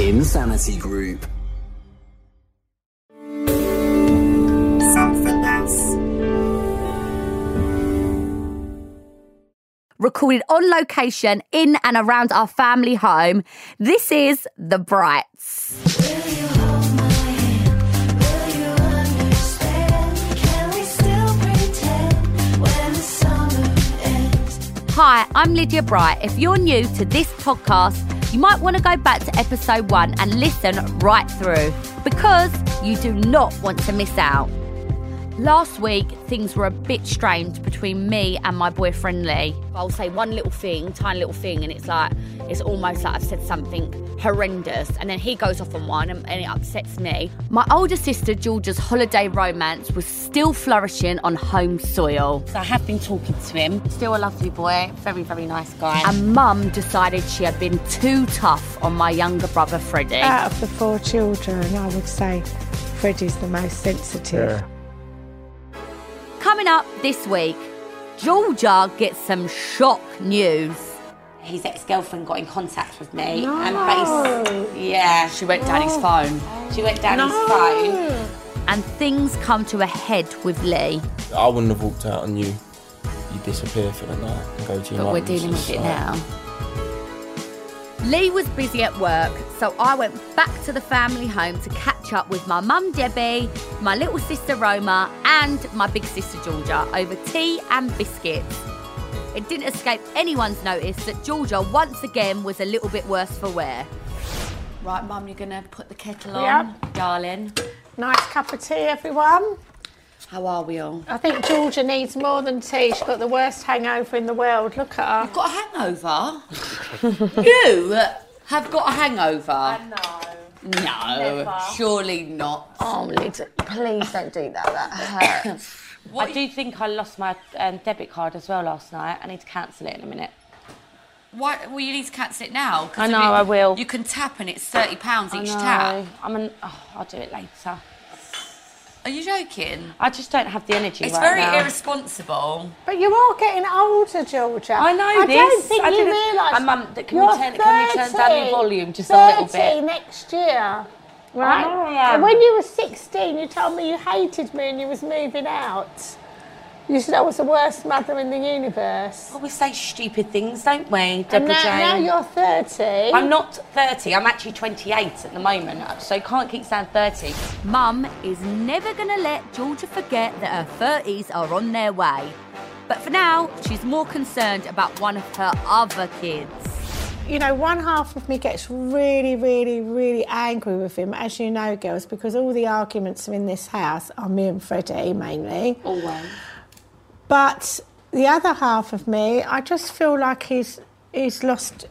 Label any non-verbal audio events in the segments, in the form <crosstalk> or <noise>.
Insanity Group. Something else. recorded on location in and around our family home. This is The Brights. Hi, I'm Lydia Bright. If you're new to this podcast, you might want to go back to episode one and listen right through because you do not want to miss out. Last week, things were a bit strained between me and my boyfriend Lee. I'll say one little thing, tiny little thing, and it's like, it's almost like I've said something horrendous. And then he goes off on one and, and it upsets me. My older sister Georgia's holiday romance was still flourishing on home soil. So I have been talking to him. Still a lovely boy, very, very nice guy. And mum decided she had been too tough on my younger brother Freddie. Out of the four children, I would say Freddie's the most sensitive. Coming up this week, Georgia gets some shock news. His ex-girlfriend got in contact with me No. and bas yeah, She went down his phone. she went down his phone. And things come to a head with Lee. I wouldn't have walked out on you. You disappear for the night and go to your But we're dealing with it like- now. Lee was busy at work, so I went back to the family home to catch up with my mum Debbie, my little sister Roma, and my big sister Georgia over tea and biscuits. It didn't escape anyone's notice that Georgia once again was a little bit worse for wear. Right, mum, you're gonna put the kettle on, Yep. darling. Nice cup of tea, everyone. How are we all? I think Georgia needs more than tea. She's got the worst hangover in the world. Look at her. You've got a hangover? <laughs> you have got a hangover? No. No, surely not. Oh, Lyd, please don't do that. That hurts. <laughs> I do think I lost my um, debit card as well last night. I need to cancel it in a minute. Why? Well, you need to cancel it now. I know, you- I will. You can tap and it's thirty pounds I each know. tap. I'm an, oh, I'll do it later. Are you joking? I just don't have the energy It's right very now. irresponsible. but you are getting older, Georgia. I know I this. don't think I you didn't- realise. And Mum, th- can you're turn- can you turn down 30, your volume just a little 30 bit? next year. Right? know I am. And when you were 16, you told me you hated me and you was moving out. You said I was the worst mother in the universe. Oh, we say stupid things, don't we, And Deborah now, Jane? now you're 30. I'm not 30. I'm actually 28 at the moment, so you can't keep saying 30. Mum is never gonna let Georgia forget that her thirties are on their way. But for now, she's more concerned about one of her other kids. You know, one half of me gets really, really, really angry with him, as you know, girls, because all the arguments in this house are me and Freddie mainly. Always. But the other half of me, I just feel like he's he's lost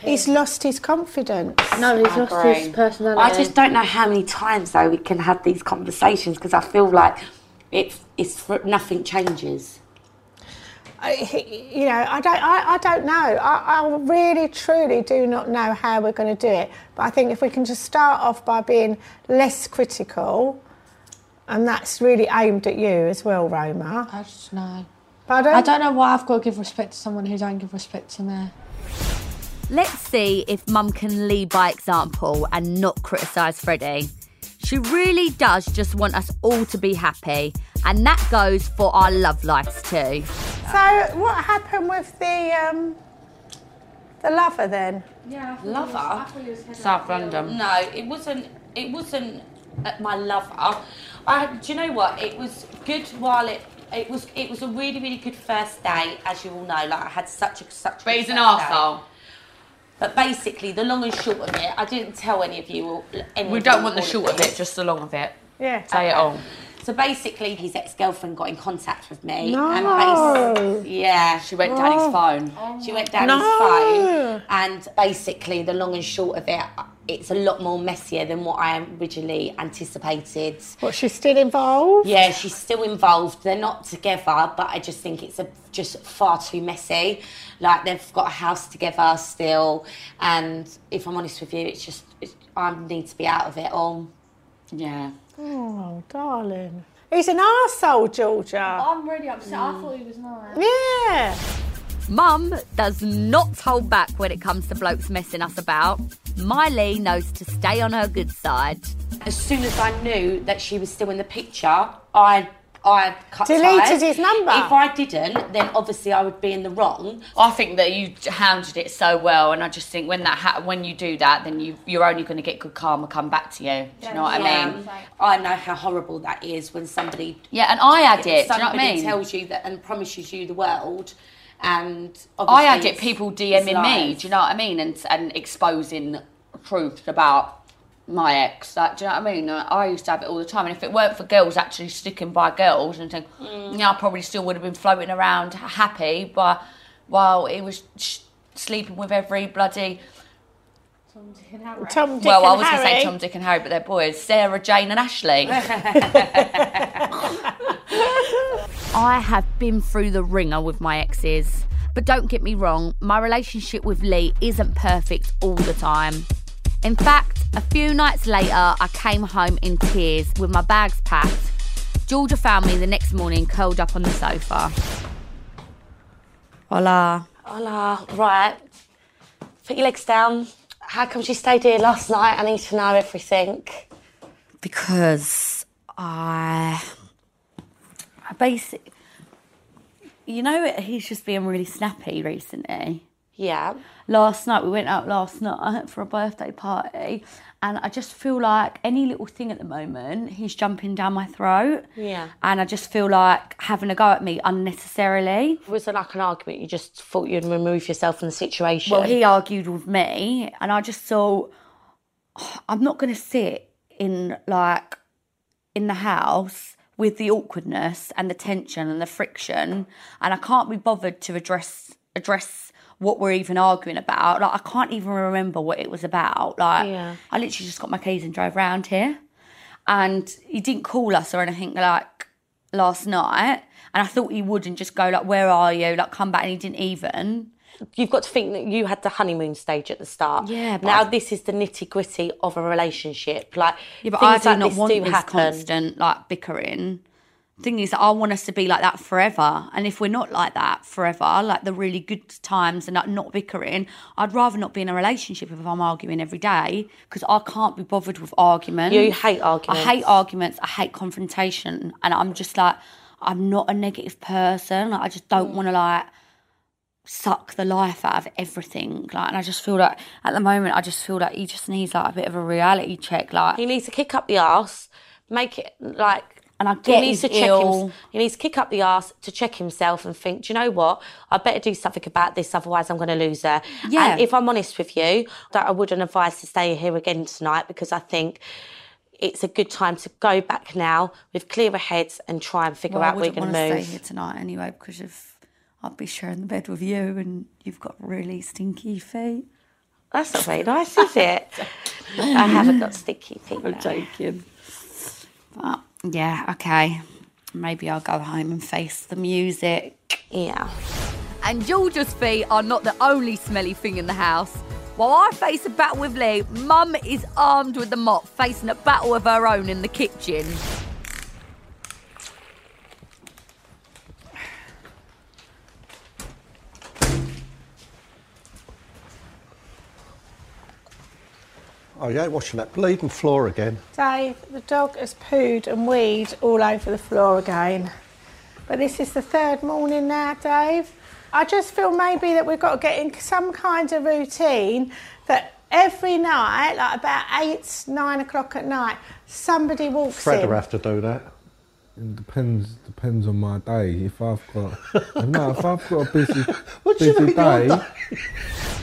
he's lost his confidence. No, he's lost his personality. I just don't know how many times though we can have these conversations because I feel like it's it's nothing changes. I, you know, I don't, I, I don't know. I, I really, truly do not know how we're going to do it. But I think if we can just start off by being less critical, and that's really aimed at you as well, Roma. I just know. Pardon? I don't know why I've got to give respect to someone who don't give respect to me. Let's see if Mum can lead by example and not criticise Freddie. She really does just want us all to be happy, and that goes for our love lives too. So, what happened with the um, the lover then? Yeah, lover, South London. No, it wasn't. It wasn't uh, my lover. I, do you know what? It was good while it. It was. It was a really, really good first day, as you all know. Like I had such a such. a But good he's an first arsehole. But basically, the long and short of it, I didn't tell any of you. Any We don't want the short of it, just the long of it. Yeah. Say it all. So basically, his ex-girlfriend got in contact with me, No. and yeah, She went down his oh. phone. she went down No. his phone, and basically, the long and short of it, it's a lot more messier than what I originally anticipated. What? She's still involved? Yeah, she's still involved. They're not together, but I just think it's a, just far too messy. Like they've got a house together still, and if I'm honest with you, it's just it's, I need to be out of it all. Yeah. Oh, darling. He's an arsehole, Georgia. I'm really upset. I thought he was nice. Yeah. Mum does not hold back when it comes to blokes messing us about. Miley knows to stay on her good side. As soon as I knew that she was still in the picture, I I cut Deleted ties. his number. If I didn't, then obviously I would be in the wrong. I think that you hounded it so well, and I just think when that ha- when you do that, then you you're only going to get good karma come back to you. Do you know what I mean? I know how horrible that is when somebody Yeah, and I had it. Do you know what I mean? tells you that and promises you the world, and I obviously had it people DMing me. Do you know what I mean? And and exposing truth about my ex. Like, do you know what I mean? I used to have it all the time. And if it weren't for girls actually sticking by girls and saying, Mm. yeah, I probably still would have been floating around happy, but while he was sh- sleeping with every bloody. Tom, Dick, and Harry. well, I was going to say Tom, Dick, and Harry, but they're boys. Sarah, Jane, and Ashley. <laughs> I have been through the ringer with my exes. But don't get me wrong, my relationship with Lee isn't perfect all the time. In fact, a few nights later, I came home in tears with my bags packed. Georgia found me the next morning curled up on the sofa. Hola. Hola, right. Put your legs down. How come she stayed here last night? I need to know everything. Because I. I basically. You know, he's just being really snappy recently. Yeah. last night we went out last night for a birthday party and i just feel like any little thing at the moment he's jumping down my throat Yeah. and i just feel like having a go at me unnecessarily Was it like an argument? You just thought you'd remove yourself from the situation? well he argued with me and i just thought "Oh, i'm not going to sit in like in the house with the awkwardness and the tension and the friction and i can't be bothered to address address what we're even arguing about like i can't even remember what it was about like Yeah. i literally just got my keys and drove round here and he didn't call us or anything like last night and i thought he would and just go like where are you like come back and he didn't even You've got to think that you had the honeymoon stage at the start. Yeah, but Now I- this is the nitty gritty of a relationship. Like Yeah, but I do like not want do this happen. constant like bickering. Thing is, I want us to be like that forever. And if we're not like that forever, like the really good times and like not bickering, I'd rather not be in a relationship if I'm arguing every day because I can't be bothered with arguments. You hate arguments. I hate arguments. I hate confrontation, and I'm just like, I'm not a negative person. Like, I just don't want to like suck the life out of everything. Like, and I just feel like at the moment, I just feel like he just needs like a bit of a reality check. Like, He needs to kick up the ass, make it like. And I he get needs to check ill. him. He needs to kick up the arse to check himself and think. Do you know what? I better do something about this, otherwise I'm going to lose her. Yeah. And if I'm honest with you, that I wouldn't advise to stay here again tonight because I think it's a good time to go back now with clearer heads and try and figure Well, I out where you're wouldn't going want to to stay here tonight anyway because of I'd be sharing the bed with you and you've got really stinky feet. That's not very nice, is it? <laughs> I haven't got sticky feet. I'm no. joking. But yeah, okay. Maybe I'll go home and face the music. Yeah. And Georgia's feet are not the only smelly thing in the house. While I face a battle with Lee, Mum is armed with the mop, facing a battle of her own in the kitchen. Oh, you ain't washing that bleeding floor again. Dave, the dog has pooed and weed all over the floor again. But this is the third morning now, Dave. I just feel maybe that we've got to get in some kind of routine that every night, like about eight, nine o'clock at night, somebody walks Fred in. will have to do that. It depends depends on my day. If I've got <laughs> no, if I've got a busy What do you busy mean day, day?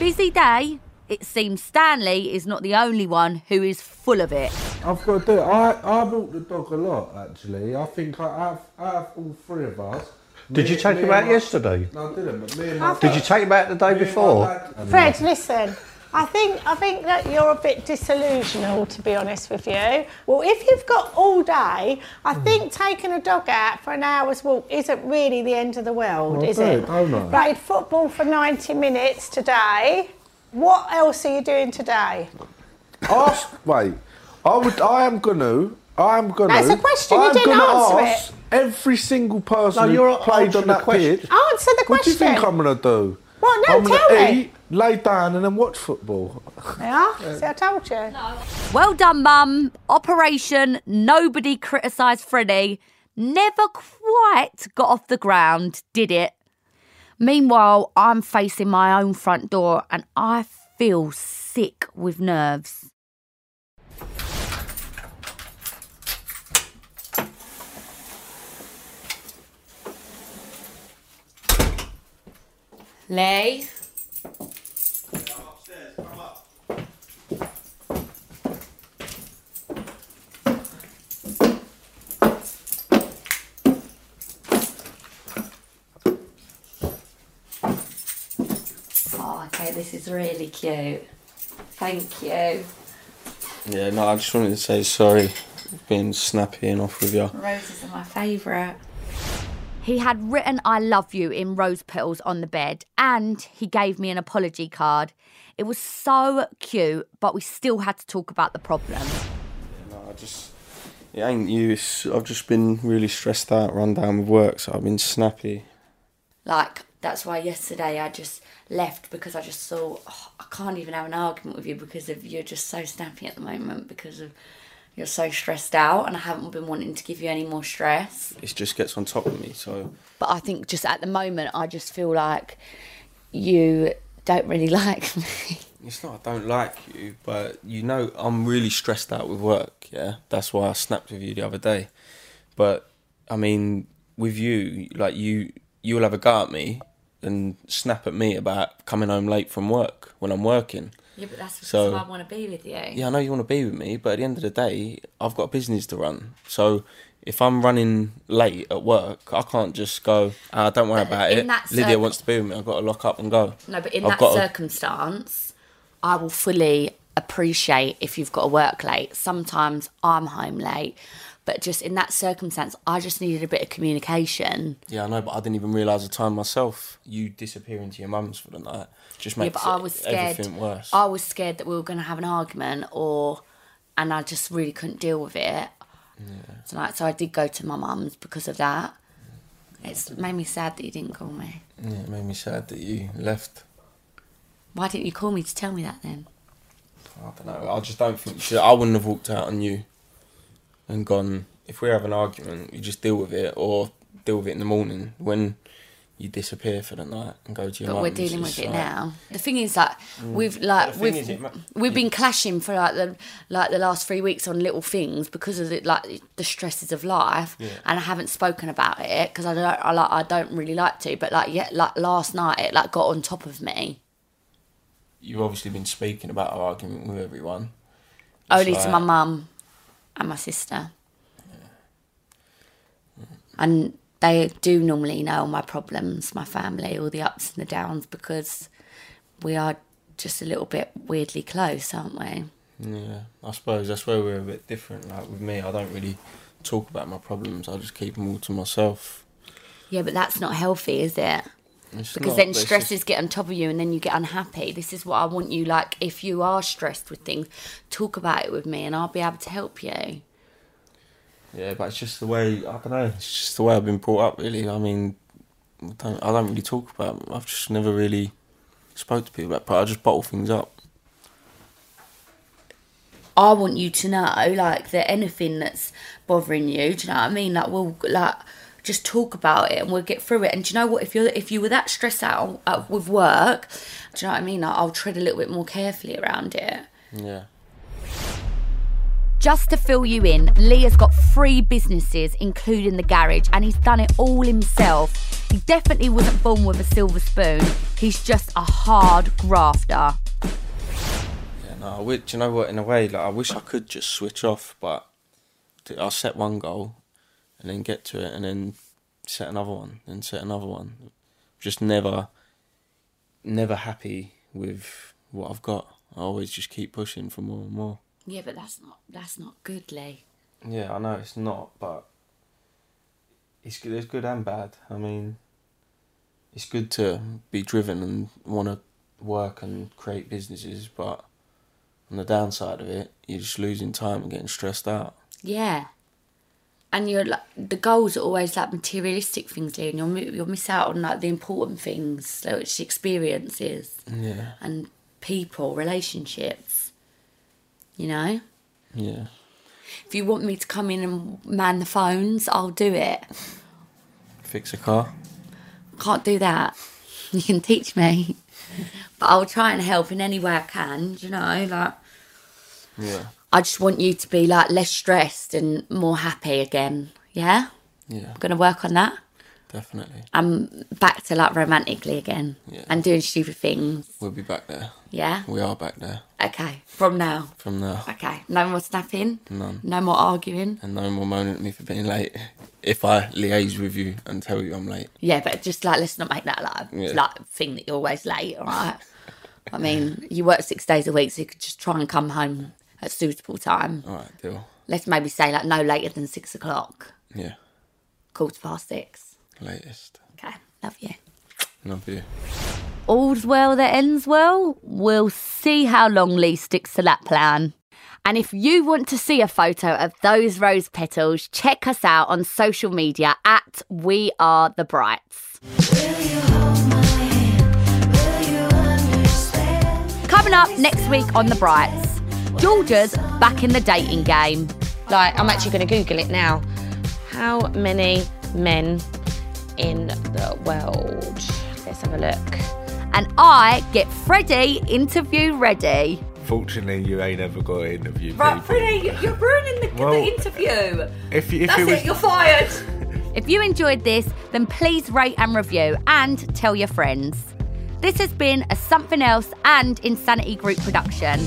Busy day. It seems Stanley is not the only one who is full of it. I've got to do it. I I walk the dog a lot actually. I think I have I have all three of us. Did Me- you take him out my- yesterday? No, I didn't. But me and my Did you take him out the day me and my before? lad- Fred, listen. I think I think that you're a bit disillusional, to be honest with you. Well, if you've got all day, I Hmm. think taking a dog out for an hour's walk isn't really the end of the world, Well, I is it? don't I? Played football for 90 minutes today. What else are you doing today? Ask. Wait. I would. I am gonna. I am gonna. That's a question, you I'm didn't gonna answer ask, it. every single person No, who you're played answering on the that question. pitch. Answer the question. What do you think. I'm gonna do? What? No, I'm tell gonna me. eat, lay down, and then watch football. Yeah, see, I told you. Well done, Mum. Operation Nobody Criticised Freddie never quite got off the ground, did it? Meanwhile, I'm facing my own front door and I feel sick with nerves. Lee. Oh, okay, this is really cute. Thank you. Yeah, no, I just wanted to say sorry for being snappy and off with you. Roses are my favourite. He had written I love you in rose petals on the bed and he gave me an apology card. It was so cute, but we still had to talk about the problem. No, I just. It ain't you. It's, I've just been really stressed out, run down with work, so I've been snappy. Like, that's why yesterday I just left because I just thought, oh, I can't even have an argument with you because of you're just so snappy at the moment because of you're so stressed out and I haven't been wanting to give you any more stress. It just gets on top of me, so. But I think just at the moment, I just feel like you don't really <laughs> like me. It's not I don't like you, but you know I'm really stressed out with work. Yeah, that's why I snapped with you the other day. But I mean, with you, like you, you'll have a go at me and snap at me about coming home late from work when I'm working. Yeah, but that's because So- I want to be with you. Yeah, I know you want to be with me, but at the end of the day, I've got a business to run. So if I'm running late at work, I can't just go. Ah, don't worry about it. that Lydia wants to be with me. I've got to lock up and go. No, but in I've that got to- circumstance, I will fully appreciate if you've got to work late. Sometimes I'm home late, but just in that circumstance, I just needed a bit of communication. Yeah, I know, but I didn't even realise the time myself. You disappearing to your mum's for the night just Yeah, but I was scared. everything worse. I was scared that we were going to have an argument, or and I just really couldn't deal with it. So, like, so I did go to my mum's because of that. It's made me sad that you didn't call me. Yeah, it made me sad that you left. Why didn't you call me to tell me that then? I don't know. I just don't think. I wouldn't have walked out on you and gone. If we have an argument, you just deal with it, or deal with it in the morning when you disappear for the night and go to your but we're dealing It's with it like- now. The thing is that mm. we've like the we've is it ma- we've been clashing for like the like the last three weeks on little things because of the, like the stresses of life, and I haven't spoken about it because I don't I like I don't really like to. But like yeah, like last night it like got on top of me. You've obviously been speaking about our argument with everyone. It's Only to my mum and my sister. And they do normally know my problems, my family, all the ups and the downs, because we are just a little bit weirdly close, aren't we? Yeah, I suppose that's where we're a bit different. Like with me, I don't really talk about my problems. I just keep them all to myself. Yeah, but that's not healthy, is it? It's Because not, then stresses just- get on top of you and then you get unhappy. This is what I want you like if you are stressed with things, talk about it with me and I'll be able to help you. Yeah, but it's just the way I don't know. It's just the way I've been brought up. Really, I mean, I don't, I don't really talk about. It. I've just never really spoke to people about. But I just bottle things up. I want you to know, like, that anything that's bothering you, do you know what I mean? Like, we'll like just talk about it and we'll get through it. And do you know what? If you're if you were that stressed out uh, with work, do you know what I mean? Like, I'll tread a little bit more carefully around it. Yeah. Just to fill you in, Lee has got three businesses, including the garage, and he's done it all himself. He definitely wasn't born with a silver spoon. He's just a hard grafter. Yeah, no, I would, do you know what? In a way, like I wish I could just switch off, but I'll set one goal and then get to it, and then set another one, and set another one. Just never, never happy with what I've got. I always just keep pushing for more and more. Yeah, but that's not that's not good, Lee. Yeah, I know it's not, but it's good. It's good and bad. I mean, it's good to be driven and want to work and create businesses, but on the downside of it, you're just losing time and getting stressed out. Yeah. And you're like the goals are always like materialistic things, and you'll you'll miss out on like the important things, it's experiences Yeah. and people, relationships. You know, Yeah. if you want me to come in and man the phones, I'll do it. Fix a car. Can't do that. <laughs> You can teach me, <laughs> but I'll try and help in any way I can. You know, like. Yeah. I just want you to be like less stressed and more happy again. Yeah? Yeah. I'm gonna work on that. Definitely. I'm back to like romantically again Yeah. and doing stupid things. We'll be back there. Yeah? We are back there Okay. From now. from now. Okay. No more snapping. None. No more arguing. And no more moaning at me for being late. If I liaise with you and tell you I'm late. Yeah, but just like let's not make that like Yeah. like thing that you're always late, alright? I mean, you work six days a week, so you could just try and come home at suitable time. All right, deal. Let's maybe say like no later than six o'clock. Yeah. Quarter past six. Latest. Okay. Love you. Love you. All's well that ends well. We'll see how long Lee sticks to that plan. And if you want to see a photo of those rose petals, check us out on social media at We Are the Brights. Coming up next week on The Brights, Georgia's back in the dating game. Like, I'm actually going to Google it now. How many men in the world? Let's have a look. And I get Freddie interview ready. Fortunately, you ain't ever got to interview Right, people. Freddie, you're ruining the, Well, the interview. If, you- if That's it was, it, you're fired. <laughs> If you enjoyed this, then please rate and review and tell your friends. This has been a Something Else and Insanity Group production.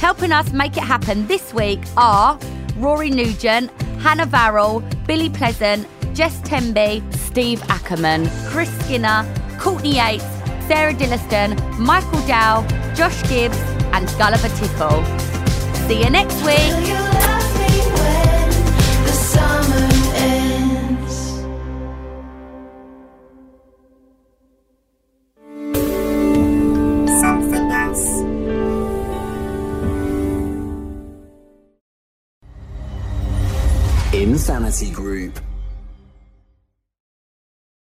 Helping us make it happen this week are Rory Nugent, Hannah Varrell, Billy Pleasant, Jess Temby, Steve Ackerman, Chris Skinner, Courtney Yates, Sarah Dilliston, Michael Dow, Josh Gibbs, and Gulliver Tickle. See you next week. Insanity Group.